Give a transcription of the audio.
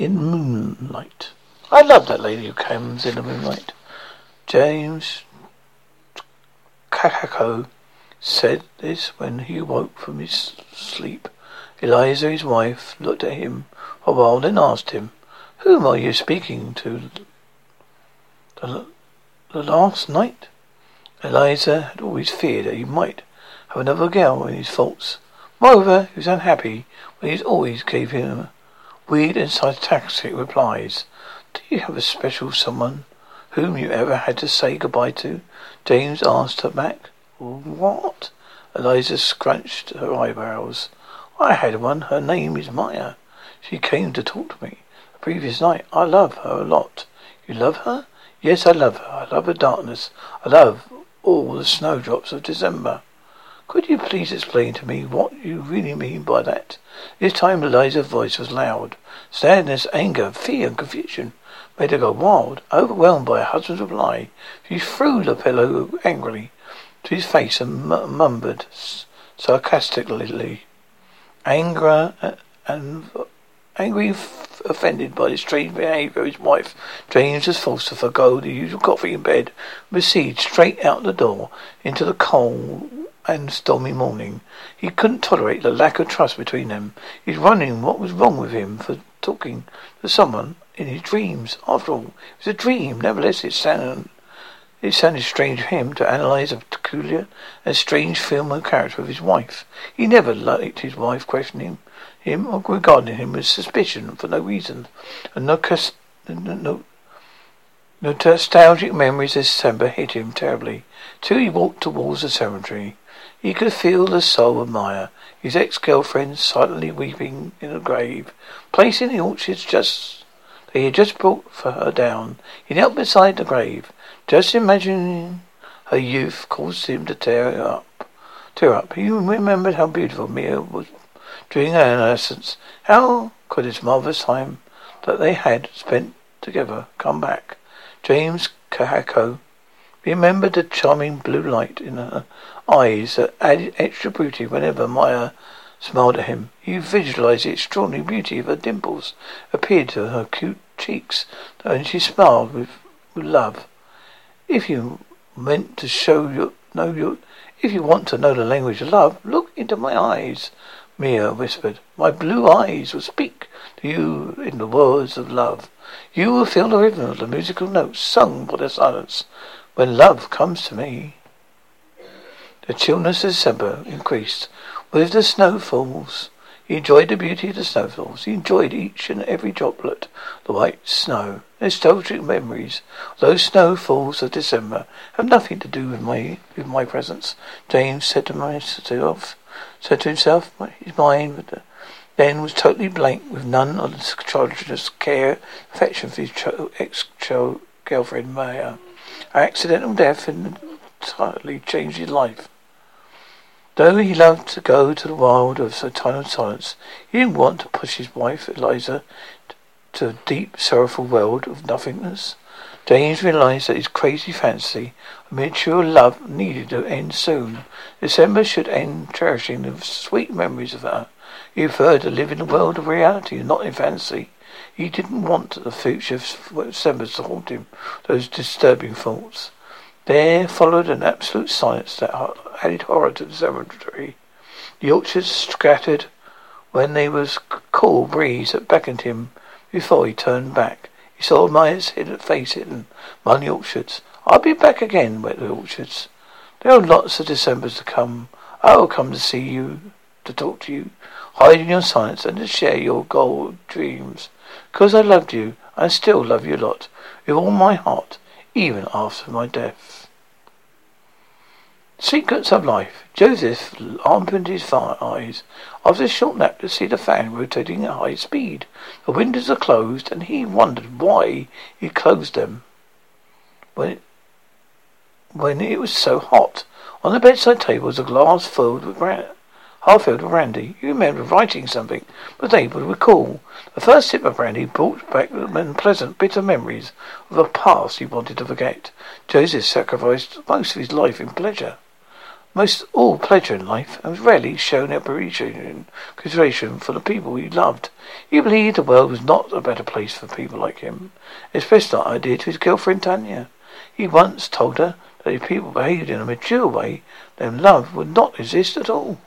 in moonlight. I love that lady who comes in the moonlight. James Kakako said this when he woke from his sleep. Eliza, his wife, looked at him a while, then asked him, Whom are you speaking to? The, the last night? Eliza had always feared that he might have another girl in his thoughts. Moreover, he was unhappy when he always gave him weird and sarcastic replies. Do you have a special someone whom you ever had to say goodbye to? James asked her back. What? Eliza scrunched her eyebrows. I had one. Her name is Maya. She came to talk to me the previous night. I love her a lot. You love her? Yes, I love her. I love the darkness. I love all the snowdrops of December. Could you please explain to me what you really mean by that? This time Eliza's voice was loud. Sadness, anger, fear, and confusion made her go wild. Overwhelmed by her husband's reply, she threw the pillow angrily to his face and mumbled sarcastically. Anger uh, and angry, offended by the strange behaviour of his wife, James was forced to forego the usual coffee in bed, proceed straight out the door into the cold and stormy morning. He couldn't tolerate the lack of trust between them. He's wondering what was wrong with him for talking to someone in his dreams. After all, it was a dream. Nevertheless, it sounded, it sounded strange to him to analyze a peculiar and strange film of character of his wife. He never liked his wife questioning him or regarding him with suspicion for no reason, and no, no, no nostalgic memories of December hit him terribly. Till he walked towards the cemetery. He could feel the soul of Maya, his ex-girlfriend, silently weeping in a grave, placing the orchids just that he had just brought for her down. He knelt beside the grave, just imagining her youth caused him to tear up. Tear up. He remembered how beautiful Mia was during her adolescence. How could his marvelous time that they had spent together come back? James Kahako remembered the charming blue light in her eyes that added extra beauty whenever Maya smiled at him. He visualized the extraordinary beauty of her dimples appeared to her cute cheeks, and she smiled with, with love. If you meant to show your know your if you want to know the language of love, look into my eyes, Mia whispered. My blue eyes will speak to you in the words of love. You will feel the rhythm of the musical notes sung by the silence when love comes to me. The chillness of December increased. With the snowfalls, he enjoyed the beauty of the snowfalls. He enjoyed each and every droplet, the white snow. Nostalgic memories. Those snowfalls of December have nothing to do with my with my presence. James said to myself, said to himself, his mind then was totally blank, with none of the childish care, affection for his ex-girlfriend Maya. Accidental death entirely changed his life. Though he loved to go to the wild of eternal silence, he didn't want to push his wife, Eliza, to a deep, sorrowful world of nothingness. James realized that his crazy fancy of mature love needed to end soon. December should end cherishing the sweet memories of her. He preferred to live in a world of reality, and not in fancy. He didn't want the future of December to haunt him, those disturbing thoughts. There followed an absolute silence that added horror to the cemetery. The orchards scattered when there was a cool breeze that beckoned him before he turned back. He saw Maya's hidden face hidden among the orchards. I'll be back again, went the orchards. There are lots of Decembers to come. I will come to see you, to talk to you, hide in your silence, and to share your gold dreams. Because I loved you, I still love you a lot, with all my heart even after my death. Secrets of life. Joseph opened his eyes after a short nap to see the fan rotating at high speed. The windows are closed, and he wondered why he closed them when it, when it was so hot. On the bedside table was a glass filled with half filled with brandy. He remembered writing something, but able to recall. The first sip of brandy brought back unpleasant, bitter memories of a past he wanted to forget. Joseph sacrificed most of his life in pleasure. most all pleasure in life, and rarely shown appreciation consideration for the people he loved. He believed the world was not a better place for people like him. Expressed that idea to his girlfriend Tanya. He once told her that if people behaved in a mature way, then love would not exist at all.